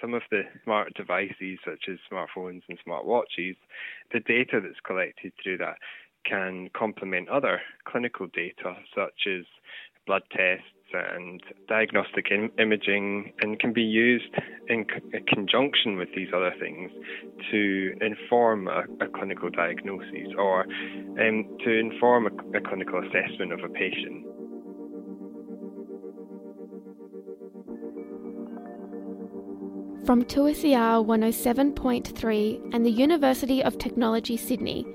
some of the smart devices, such as smartphones and smartwatches, the data that's collected through that can complement other clinical data, such as blood tests and diagnostic Im- imaging, and can be used in c- conjunction with these other things to inform a, a clinical diagnosis or um, to inform a, a clinical assessment of a patient. From 2SER 107.3 and the University of Technology Sydney,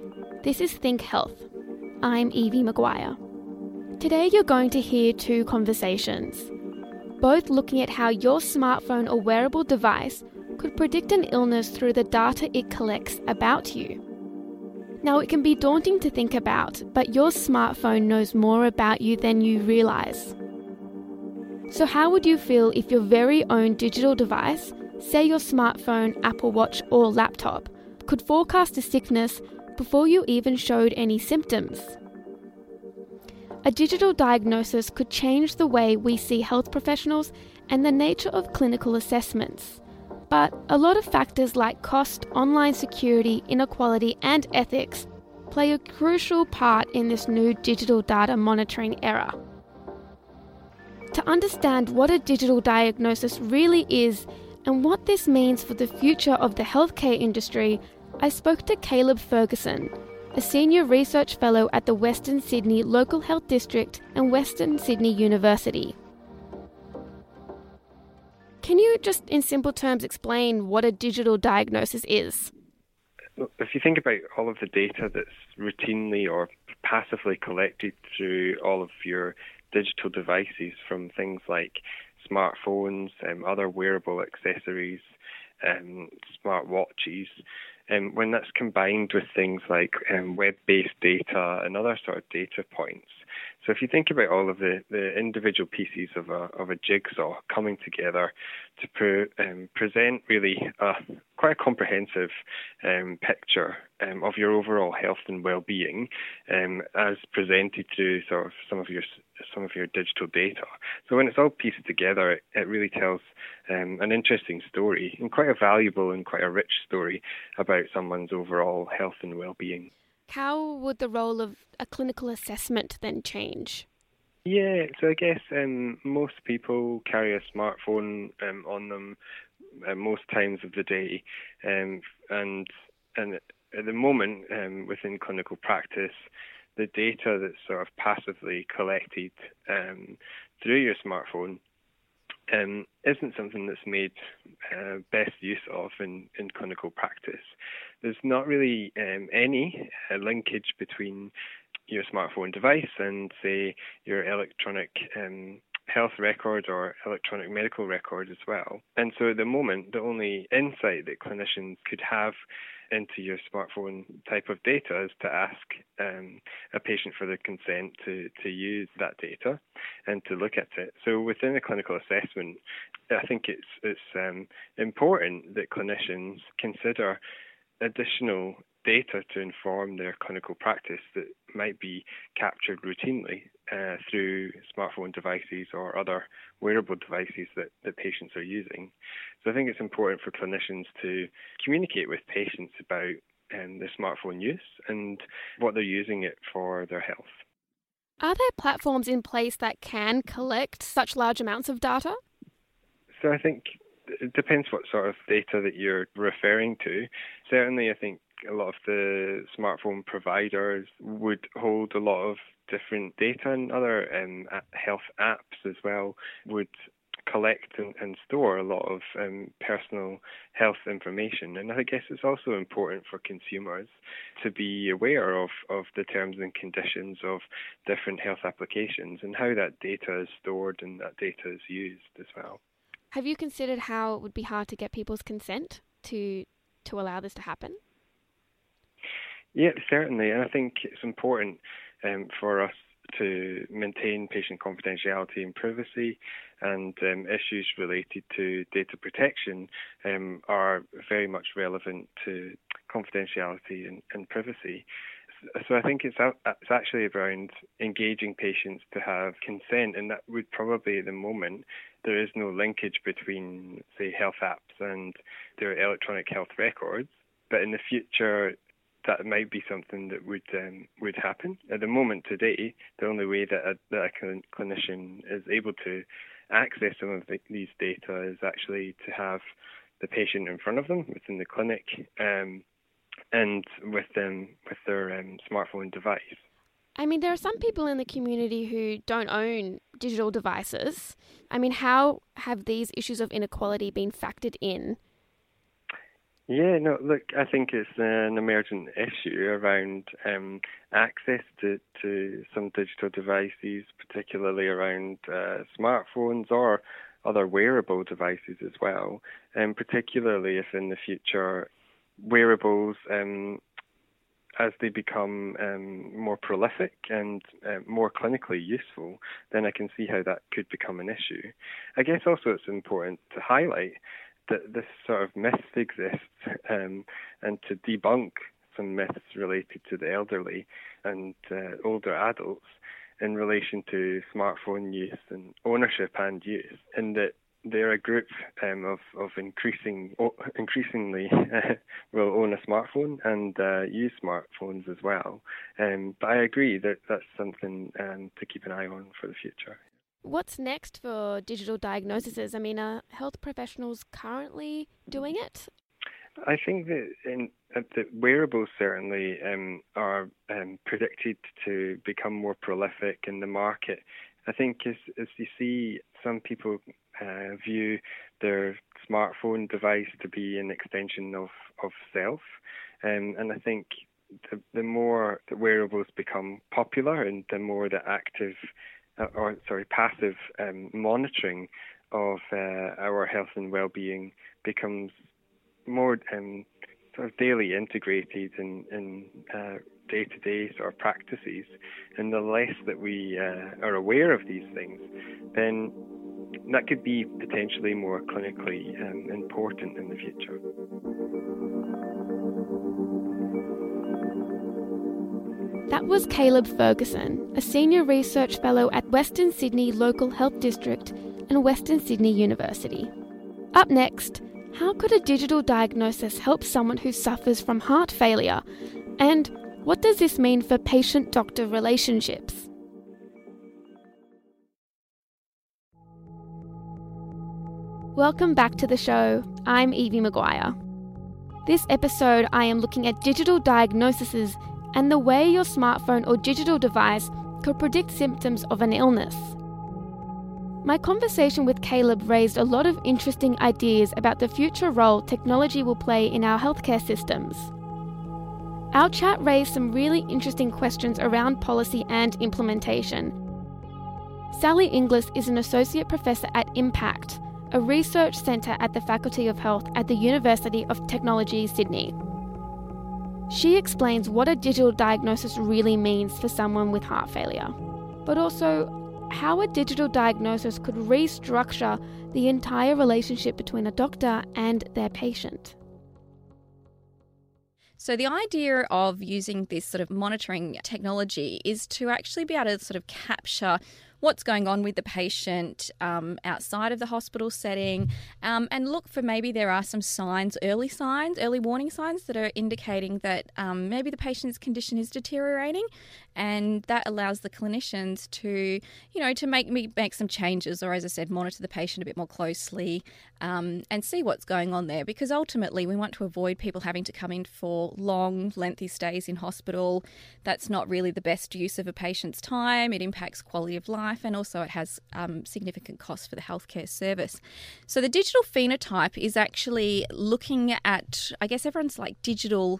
this is Think Health. I'm Evie Maguire. Today you're going to hear two conversations, both looking at how your smartphone or wearable device could predict an illness through the data it collects about you. Now, it can be daunting to think about, but your smartphone knows more about you than you realise. So, how would you feel if your very own digital device say your smartphone, Apple Watch, or laptop, could forecast a sickness before you even showed any symptoms. A digital diagnosis could change the way we see health professionals and the nature of clinical assessments. But a lot of factors like cost, online security, inequality, and ethics play a crucial part in this new digital data monitoring era. To understand what a digital diagnosis really is and what this means for the future of the healthcare industry, I spoke to Caleb Ferguson, a senior research fellow at the Western Sydney Local Health District and Western Sydney University. Can you just, in simple terms, explain what a digital diagnosis is? If you think about all of the data that's routinely or passively collected through all of your digital devices from things like smartphones, um, other wearable accessories, um, smart watches. Um, when that's combined with things like um, web-based data and other sort of data points. So if you think about all of the, the individual pieces of a of a jigsaw coming together to pre, um, present really a, quite a comprehensive um, picture um, of your overall health and well-being, um, as presented through sort of some of your some of your digital data. So when it's all pieced together, it, it really tells um, an interesting story and quite a valuable and quite a rich story about someone's overall health and well-being. How would the role of a clinical assessment then change? Yeah, so I guess um, most people carry a smartphone um, on them uh, most times of the day, um, and and at the moment um, within clinical practice, the data that's sort of passively collected um, through your smartphone um, isn't something that's made uh, best use of in, in clinical practice. There's not really um, any uh, linkage between your smartphone device and, say, your electronic um, health record or electronic medical record as well. And so at the moment, the only insight that clinicians could have into your smartphone type of data is to ask um, a patient for their consent to, to use that data and to look at it. So within a clinical assessment, I think it's it's um, important that clinicians consider additional data to inform their clinical practice that might be captured routinely uh, through smartphone devices or other wearable devices that, that patients are using. So I think it's important for clinicians to communicate with patients about um, the smartphone use and what they're using it for their health. Are there platforms in place that can collect such large amounts of data? So I think it depends what sort of data that you're referring to. Certainly, I think a lot of the smartphone providers would hold a lot of different data and other um, health apps as well would collect and, and store a lot of um, personal health information. And I guess it's also important for consumers to be aware of, of the terms and conditions of different health applications and how that data is stored and that data is used as well. Have you considered how it would be hard to get people's consent to to allow this to happen? Yeah, certainly, and I think it's important um, for us to maintain patient confidentiality and privacy, and um, issues related to data protection um, are very much relevant to confidentiality and, and privacy. So I think it's it's actually around engaging patients to have consent, and that would probably at the moment there is no linkage between, say, health apps and their electronic health records. But in the future, that might be something that would um, would happen. At the moment today, the only way that a, that a clinician is able to access some of the, these data is actually to have the patient in front of them within the clinic um, and with them with their um, smartphone device. I mean, there are some people in the community who don't own digital devices. I mean, how have these issues of inequality been factored in yeah, no, look, I think it's an emergent issue around um, access to, to some digital devices, particularly around uh, smartphones or other wearable devices as well, and particularly if in the future wearables, um, as they become um, more prolific and uh, more clinically useful, then I can see how that could become an issue. I guess also it's important to highlight that this sort of myth exists um, and to debunk some myths related to the elderly and uh, older adults in relation to smartphone use and ownership and use, and that they're a group um, of of increasing increasingly uh, will own a smartphone and uh, use smartphones as well. Um, but I agree that that's something um, to keep an eye on for the future. What's next for digital diagnoses? I mean, are health professionals currently doing it? I think that in, the wearables certainly um, are um, predicted to become more prolific in the market. I think as, as you see, some people uh, view their smartphone device to be an extension of, of self. Um, and I think the, the more wearables become popular and the more the active or sorry, passive um, monitoring of uh, our health and well-being becomes more um, sort of daily integrated in, in uh, day-to-day sort of practices, and the less that we uh, are aware of these things, then that could be potentially more clinically um, important in the future. That was Caleb Ferguson, a senior research fellow at Western Sydney Local Health District and Western Sydney University. Up next, how could a digital diagnosis help someone who suffers from heart failure? And what does this mean for patient doctor relationships? Welcome back to the show. I'm Evie Maguire. This episode, I am looking at digital diagnoses and the way your smartphone or digital device could predict symptoms of an illness. My conversation with Caleb raised a lot of interesting ideas about the future role technology will play in our healthcare systems. Our chat raised some really interesting questions around policy and implementation. Sally Inglis is an associate professor at IMPACCT, a research centre at the Faculty of Health at the University of Technology, Sydney. She explains what a digital diagnosis really means for someone with heart failure, but also how a digital diagnosis could restructure the entire relationship between a doctor and their patient. So, the idea of using this sort of monitoring technology is to actually be able to sort of capture what's going on with the patient um, outside of the hospital setting um, and look for maybe there are some signs, early signs, early warning signs that are indicating that um, maybe the patient's condition is deteriorating and that allows the clinicians to, you know, to make make some changes, or as I said, monitor the patient a bit more closely um, and see what's going on there. Because ultimately, we want to avoid people having to come in for long, lengthy stays in hospital. That's not really the best use of a patient's time. It impacts quality of life, and also it has um, significant costs for the healthcare service. So the digital phenotype is actually looking at, I guess, everyone's like digital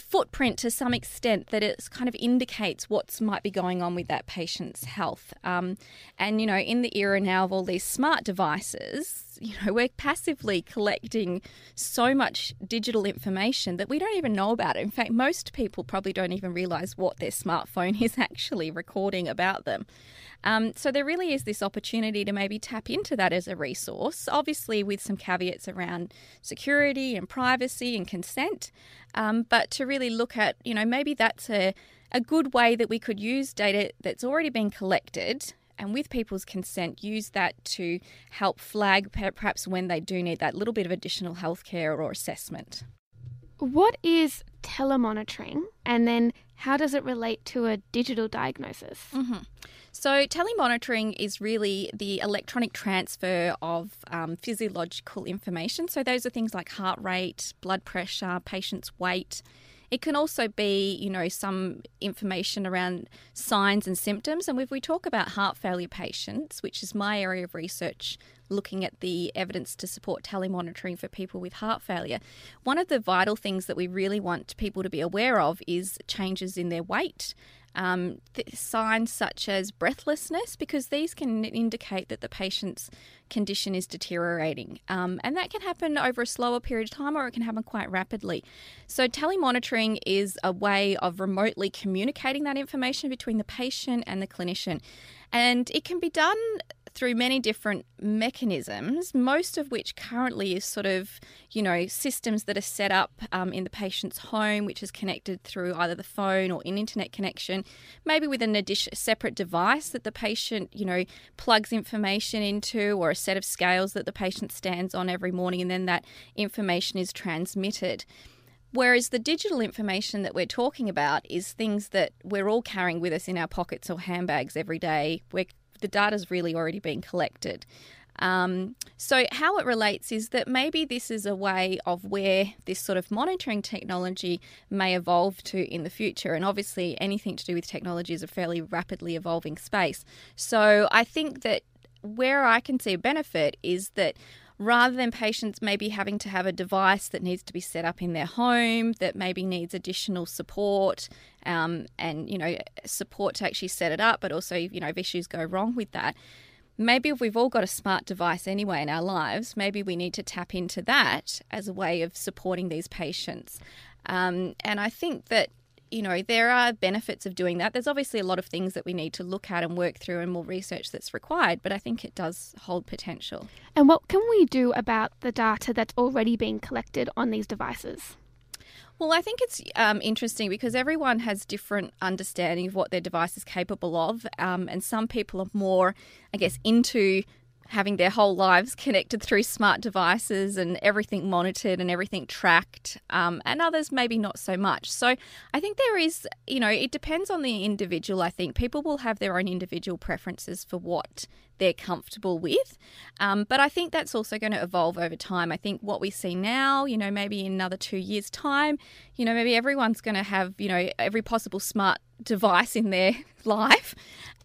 footprint to some extent that it kind of indicates what might be going on with that patient's health. Um, and, you know, in the era now of all these smart devices, you know, we're passively collecting so much digital information that we don't even know about it. In fact, most people probably don't even realize what their smartphone is actually recording about them. Um, so there really is this opportunity to maybe tap into that as a resource, obviously with some caveats around security and privacy and consent, um, but to really look at, you know, maybe that's a, a good way that we could use data that's already been collected and with people's consent, use that to help flag perhaps when they do need that little bit of additional healthcare or assessment. What is telemonitoring, and then how does it relate to a digital diagnosis? Mm-hmm. So, telemonitoring is really the electronic transfer of um, physiological information. So, those are things like heart rate, blood pressure, patient's weight. It can also be, you know, some information around signs and symptoms. And if we talk about heart failure patients, which is my area of research, looking at the evidence to support telemonitoring for people with heart failure, one of the vital things that we really want people to be aware of is changes in their weight um, signs such as breathlessness, because these can indicate that the patient's condition is deteriorating. Um, and that can happen over a slower period of time or it can happen quite rapidly. So, telemonitoring is a way of remotely communicating that information between the patient and the clinician. And it can be done through many different mechanisms, most of which currently is sort of, you know, systems that are set up um, in the patient's home, which is connected through either the phone or an internet connection, maybe with an addition, separate device that the patient, you know, plugs information into, or a set of scales that the patient stands on every morning, and then that information is transmitted. Whereas the digital information that we're talking about is things that we're all carrying with us in our pockets or handbags every day. We're the data's really already been collected. Um, so, how it relates is that maybe this is a way of where this sort of monitoring technology may evolve to in the future. And obviously, anything to do with technology is a fairly rapidly evolving space. So, I think that where I can see a benefit is that rather than patients maybe having to have a device that needs to be set up in their home that maybe needs additional support um, and you know support to actually set it up but also you know if issues go wrong with that maybe if we've all got a smart device anyway in our lives maybe we need to tap into that as a way of supporting these patients um, and i think that you know, there are benefits of doing that. There's obviously a lot of things that we need to look at and work through and more research that's required, but I think it does hold potential. And what can we do about the data that's already being collected on these devices? Well, I think it's um, interesting because everyone has different understanding of what their device is capable of, um, and some people are more, I guess, into having their whole lives connected through smart devices and everything monitored and everything tracked, um, and others maybe not so much. So I think there is, you know, it depends on the individual. I think people will have their own individual preferences for what they're comfortable with. Um, but I think that's also going to evolve over time. I think what we see now, you know, maybe in another two years' time, you know, maybe everyone's going to have, you know, every possible smart device in their life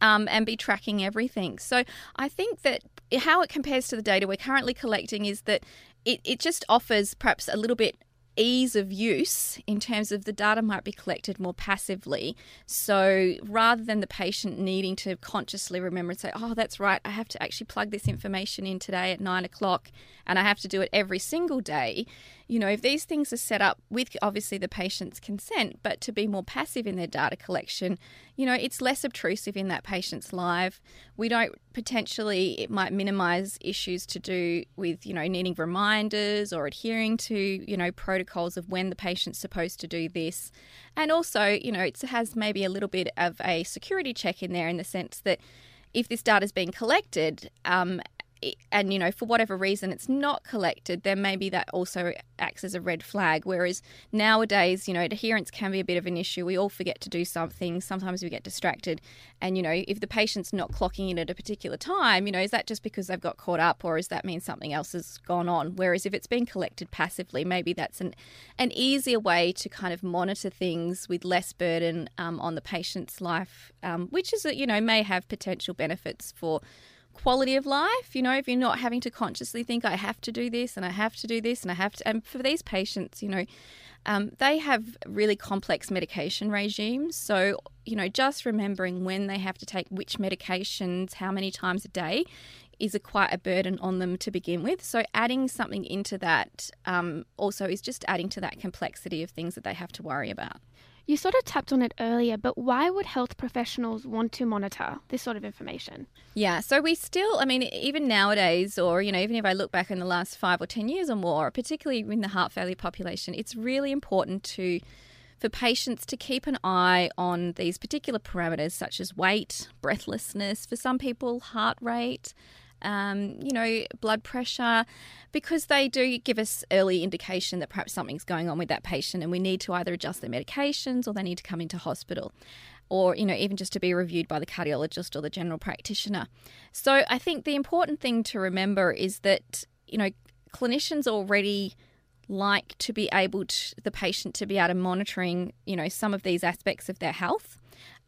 um, and be tracking everything. So I think that how it compares to the data we're currently collecting is that it, it just offers perhaps a little bit ease of use in terms of the data might be collected more passively. So rather than the patient needing to consciously remember and say, oh, that's right, I have to actually plug this information in today at nine o'clock and I have to do it every single day, you know, if these things are set up with obviously the patient's consent, but to be more passive in their data collection, you know, it's less obtrusive in that patient's life. We don't potentially, it might minimize issues to do with, you know, needing reminders or adhering to, you know, protocols of when the patient's supposed to do this. And also, you know, it has maybe a little bit of a security check in there in the sense that if this data is being collected um, and you know for whatever reason it's not collected then maybe that also acts as a red flag. Whereas nowadays you know adherence can be a bit of an issue. We all forget to do something. Sometimes we get distracted. And you know if the patient's not clocking in at a particular time you know is that just because they've got caught up or is that mean something else has gone on? Whereas if it's been collected passively maybe that's an an easier way to kind of monitor things with less burden um, on the patient's life um, which is you know may have potential benefits for quality of life. You know, if you're not having to consciously think, I have to do this and I have to do this and I have to. And for these patients, you know, um, they have really complex medication regimes. So, you know, just remembering when they have to take which medications, how many times a day, is a quite a burden on them to begin with. So, adding something into that um, also is just adding to that complexity of things that they have to worry about. You sort of tapped on it earlier, but why would health professionals want to monitor this sort of information? Yeah, so we still, I mean, even nowadays, or, you know, even if I look back in the last five or 10 years or more, particularly in the heart failure population, it's really important to for patients to keep an eye on these particular parameters, such as weight, breathlessness, for some people, heart rate. Um, you know, blood pressure, because they do give us early indication that perhaps something's going on with that patient and we need to either adjust their medications or they need to come into hospital or you know even just to be reviewed by the cardiologist or the general practitioner. So I think the important thing to remember is that you know clinicians already like to be able to the patient to be able to monitoring you know some of these aspects of their health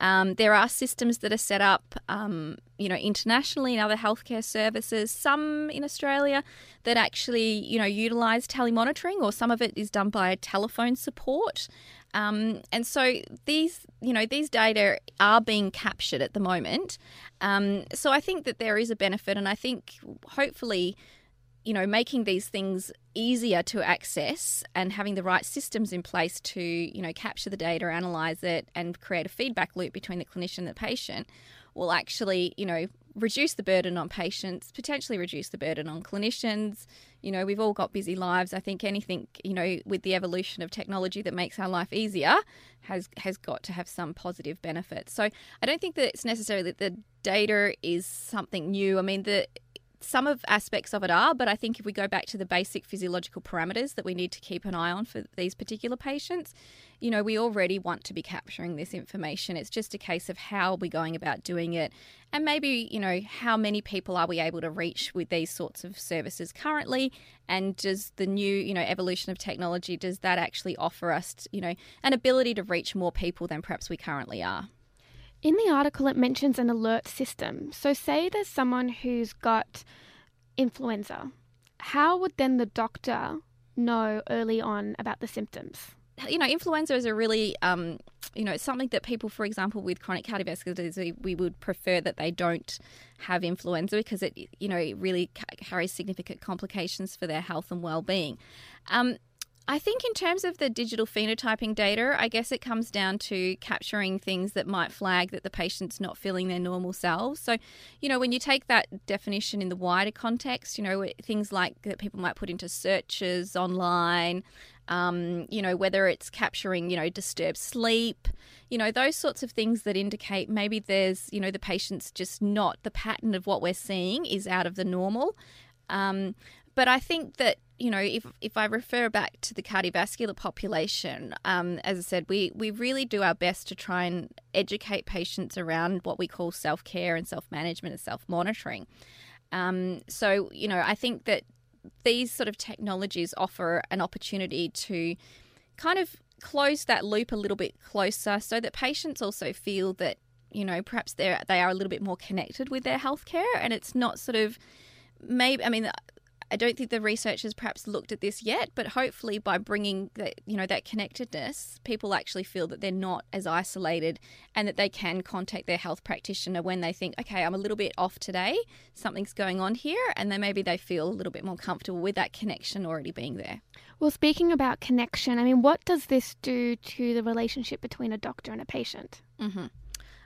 um, there are systems that are set up, um, you know, internationally in other healthcare services. Some in Australia that actually, you know, utilise telemonitoring, or some of it is done by telephone support. Um, and so these, you know, these data are being captured at the moment. Um, so I think that there is a benefit, and I think hopefully you know, making these things easier to access and having the right systems in place to, you know, capture the data, analyze it, and create a feedback loop between the clinician and the patient will actually, you know, reduce the burden on patients, potentially reduce the burden on clinicians. You know, we've all got busy lives. I think anything, you know, with the evolution of technology that makes our life easier has has got to have some positive benefits. So I don't think that it's necessarily that the data is something new. I mean, the some of aspects of it are, but I think if we go back to the basic physiological parameters that we need to keep an eye on for these particular patients, you know, we already want to be capturing this information. It's just a case of how are we're going about doing it. And maybe, you know, how many people are we able to reach with these sorts of services currently? And does the new, you know, evolution of technology, does that actually offer us, you know, an ability to reach more people than perhaps we currently are? In the article, it mentions an alert system. So, say there's someone who's got influenza. How would then the doctor know early on about the symptoms? You know, influenza is a really, um, you know, something that people, for example, with chronic cardiovascular disease, we would prefer that they don't have influenza because it, you know, really carries significant complications for their health and well-being. Um, I think, in terms of the digital phenotyping data, I guess it comes down to capturing things that might flag that the patient's not feeling their normal selves. So, you know, when you take that definition in the wider context, you know, things like that people might put into searches online, um, you know, whether it's capturing, you know, disturbed sleep, you know, those sorts of things that indicate maybe there's, you know, the patient's just not, the pattern of what we're seeing is out of the normal. Um, but I think that you know, if if I refer back to the cardiovascular population, um, as I said, we we really do our best to try and educate patients around what we call self care and self management and self monitoring. Um, so you know, I think that these sort of technologies offer an opportunity to kind of close that loop a little bit closer, so that patients also feel that you know perhaps they they are a little bit more connected with their healthcare, and it's not sort of maybe I mean I don't think the researchers perhaps looked at this yet, but hopefully by bringing that you know that connectedness, people actually feel that they're not as isolated and that they can contact their health practitioner when they think, okay, I'm a little bit off today, something's going on here, and then maybe they feel a little bit more comfortable with that connection already being there. Well, speaking about connection, I mean, what does this do to the relationship between a doctor and a patient? Mm-hmm.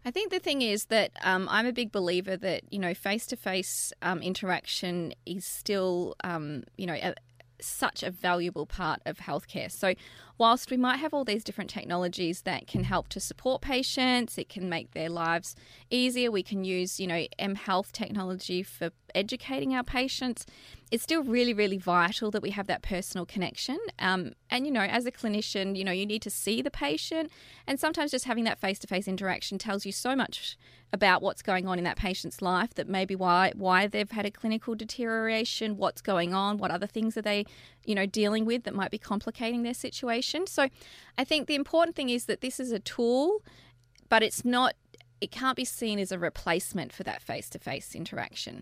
I think the thing is that um, I'm a big believer that you know face to face interaction is still um, you know a, such a valuable part of healthcare. So, whilst we might have all these different technologies that can help to support patients, it can make their lives easier. We can use, you know, mHealth technology for educating our patients it's still really, really vital that we have that personal connection. Um, and, you know, as a clinician, you know, you need to see the patient. And sometimes just having that face to face interaction tells you so much about what's going on in that patient's life that maybe why why they've had a clinical deterioration, what's going on, what other things are they, you know, dealing with that might be complicating their situation. So I think the important thing is that this is a tool, but it's not it can't be seen as a replacement for that face to face interaction.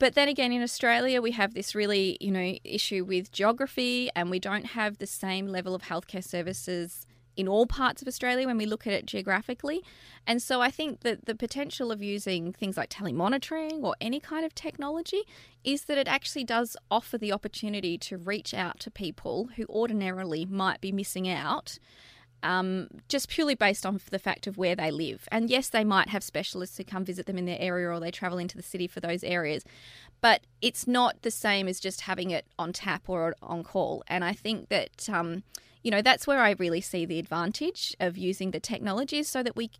But then again, in Australia, we have this really, you know, issue with geography, and we don't have the same level of healthcare services in all parts of Australia when we look at it geographically. And so I think that the potential of using things like telemonitoring or any kind of technology is that it actually does offer the opportunity to reach out to people who ordinarily might be missing out um, just purely based on the fact of where they live. And yes, they might have specialists who come visit them in their area or they travel into the city for those areas, but it's not the same as just having it on tap or on call. And I think that. Um, you know that's where I really see the advantage of using the technologies so that we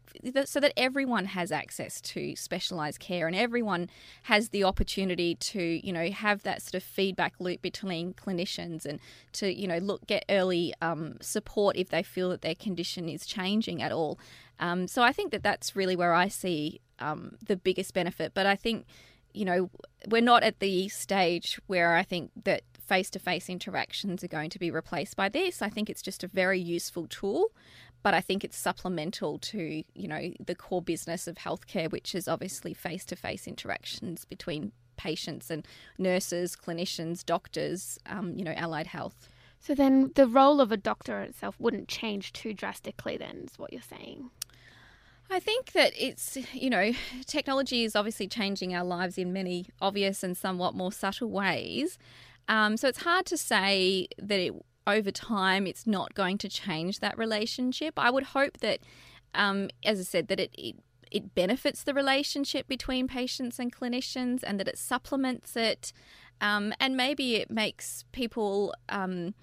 so that everyone has access to specialized care and everyone has the opportunity to you know have that sort of feedback loop between clinicians and to you know look get early um, support if they feel that their condition is changing at all. Um, so I think that that's really where I see um, the biggest benefit. But I think you know we're not at the stage where I think that face to face interactions are going to be replaced by this. I think it's just a very useful tool, but I think it's supplemental to, you know, the core business of healthcare, which is obviously face to face interactions between patients and nurses, clinicians, doctors, um, you know, allied health. So then the role of a doctor itself wouldn't change too drastically, then, is what you're saying. I think that it's, you know, technology is obviously changing our lives in many obvious and somewhat more subtle ways. Um, so it's hard to say that it, over time it's not going to change that relationship. I would hope that, um, as I said, that it, it it benefits the relationship between patients and clinicians, and that it supplements it, um, and maybe it makes people um,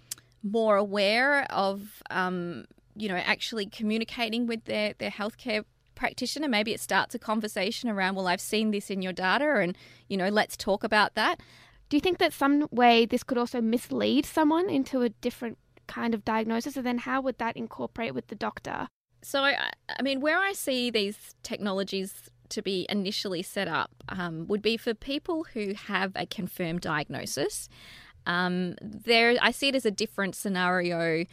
more aware of, um, you know, actually communicating with their their healthcare practitioner. Maybe it starts a conversation around, well, I've seen this in your data, and you know, let's talk about that. Do you think that some way this could also mislead someone into a different kind of diagnosis? And then how would that incorporate with the doctor? So, I mean, where I see these technologies to be initially set up um, would be for people who have a confirmed diagnosis. Um, there, I see it as a different scenario.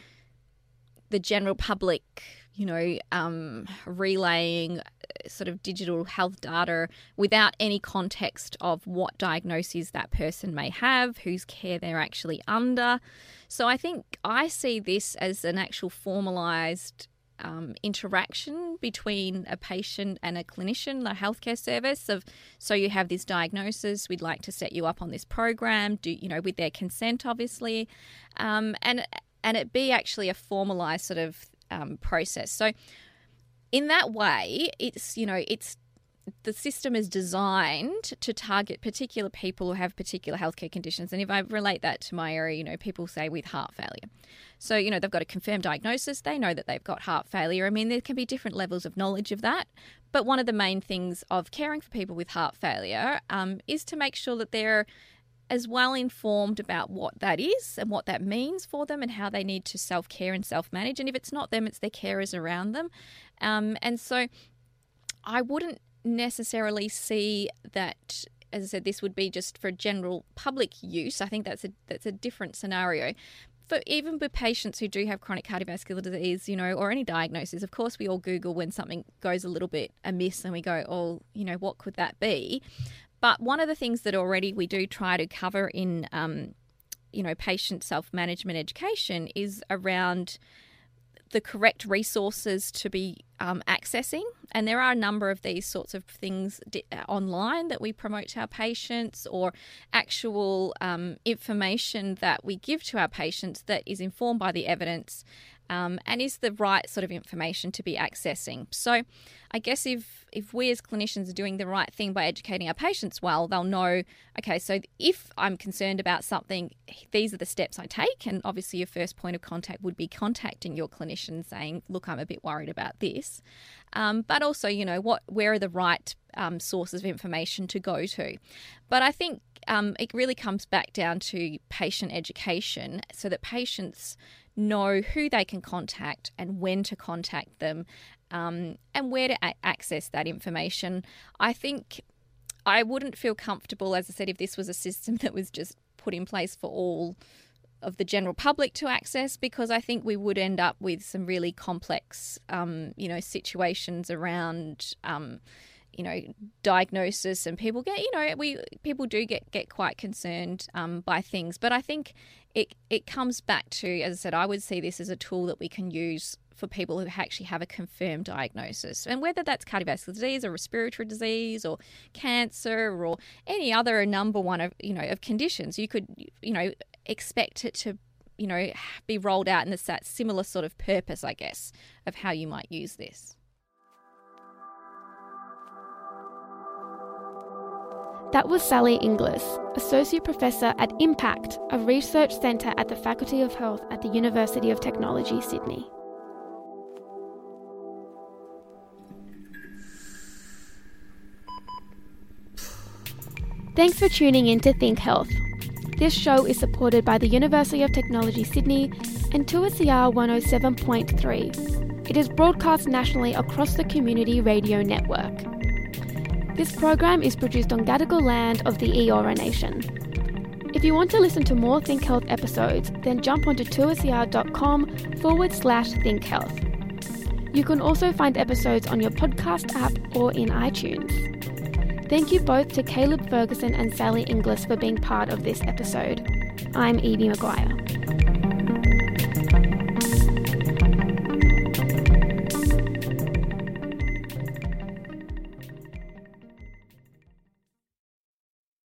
The general public you know, um, relaying uh, sort of digital health data without any context of what diagnoses that person may have, whose care they're actually under. So I think I see this as an actual formalised um, interaction between a patient and a clinician, a healthcare service of so you have this diagnosis, we'd like to set you up on this program, do you know with their consent, obviously, um, and and it be actually a formalized sort of um, process. So, in that way, it's you know it's the system is designed to target particular people who have particular healthcare conditions. And if I relate that to my area, you know, people say with heart failure. So, you know, they've got a confirmed diagnosis, they know that they've got heart failure. I mean, there can be different levels of knowledge of that. But one of the main things of caring for people with heart failure um, is to make sure that they're as well informed about what that is and what that means for them and how they need to self care and self manage. And if it's not them, it's their carers around them. Um, and so I wouldn't necessarily see that. As I said, this would be just for general public use. I think that's a that's a different scenario for even with patients who do have chronic cardiovascular disease, you know, or any diagnosis, of course, we all Google when something goes a little bit amiss and we go, oh, you know, what could that be? But one of the things that already we do try to cover in, um, you know, patient self management education is around the correct resources to be um, accessing. And there are a number of these sorts of things di- online that we promote to our patients, or actual um, information that we give to our patients that is informed by the evidence um, and is the right sort of information to be accessing. So, I guess if if we as clinicians are doing the right thing by educating our patients well, they'll know. Okay, so if I'm concerned about something, these are the steps I take, and obviously your first point of contact would be contacting your clinician, saying, "Look, I'm a bit worried about this," um, but also, you know, what where are the right um, sources of information to go to. But I think um, it really comes back down to patient education, so that patients know who they can contact and when to contact them um, and where to a- access that information. I think I wouldn't feel comfortable, as I said, if this was a system that was just put in place for all of the general public to access because I think we would end up with some really complex, um, you know, situations around, um, you know, diagnosis and people get, you know, we people do get get quite concerned um, by things. But I think it it comes back to, as I said, I would see this as a tool that we can use for people who actually have a confirmed diagnosis, and whether that's cardiovascular disease or respiratory disease or cancer or any other number one of you know of conditions, you could you know expect it to you know be rolled out in this that similar sort of purpose, I guess, of how you might use this. That was Sally Inglis, Associate Professor at IMPACCT, a research centre at the Faculty of Health at the University of Technology, Sydney. Thanks for tuning in to Think Health. This show is supported by the University of Technology Sydney and 2SER 107.3. It is broadcast nationally across the community radio network. This program is produced on Gadigal land of the Eora Nation. If you want to listen to more Think Health episodes, then jump onto 2ser.com forward slash Think Health. You can also find episodes on your podcast app or in iTunes. Thank you both to Caleb Ferguson and Sally Inglis for being part of this episode. I'm Evie Maguire.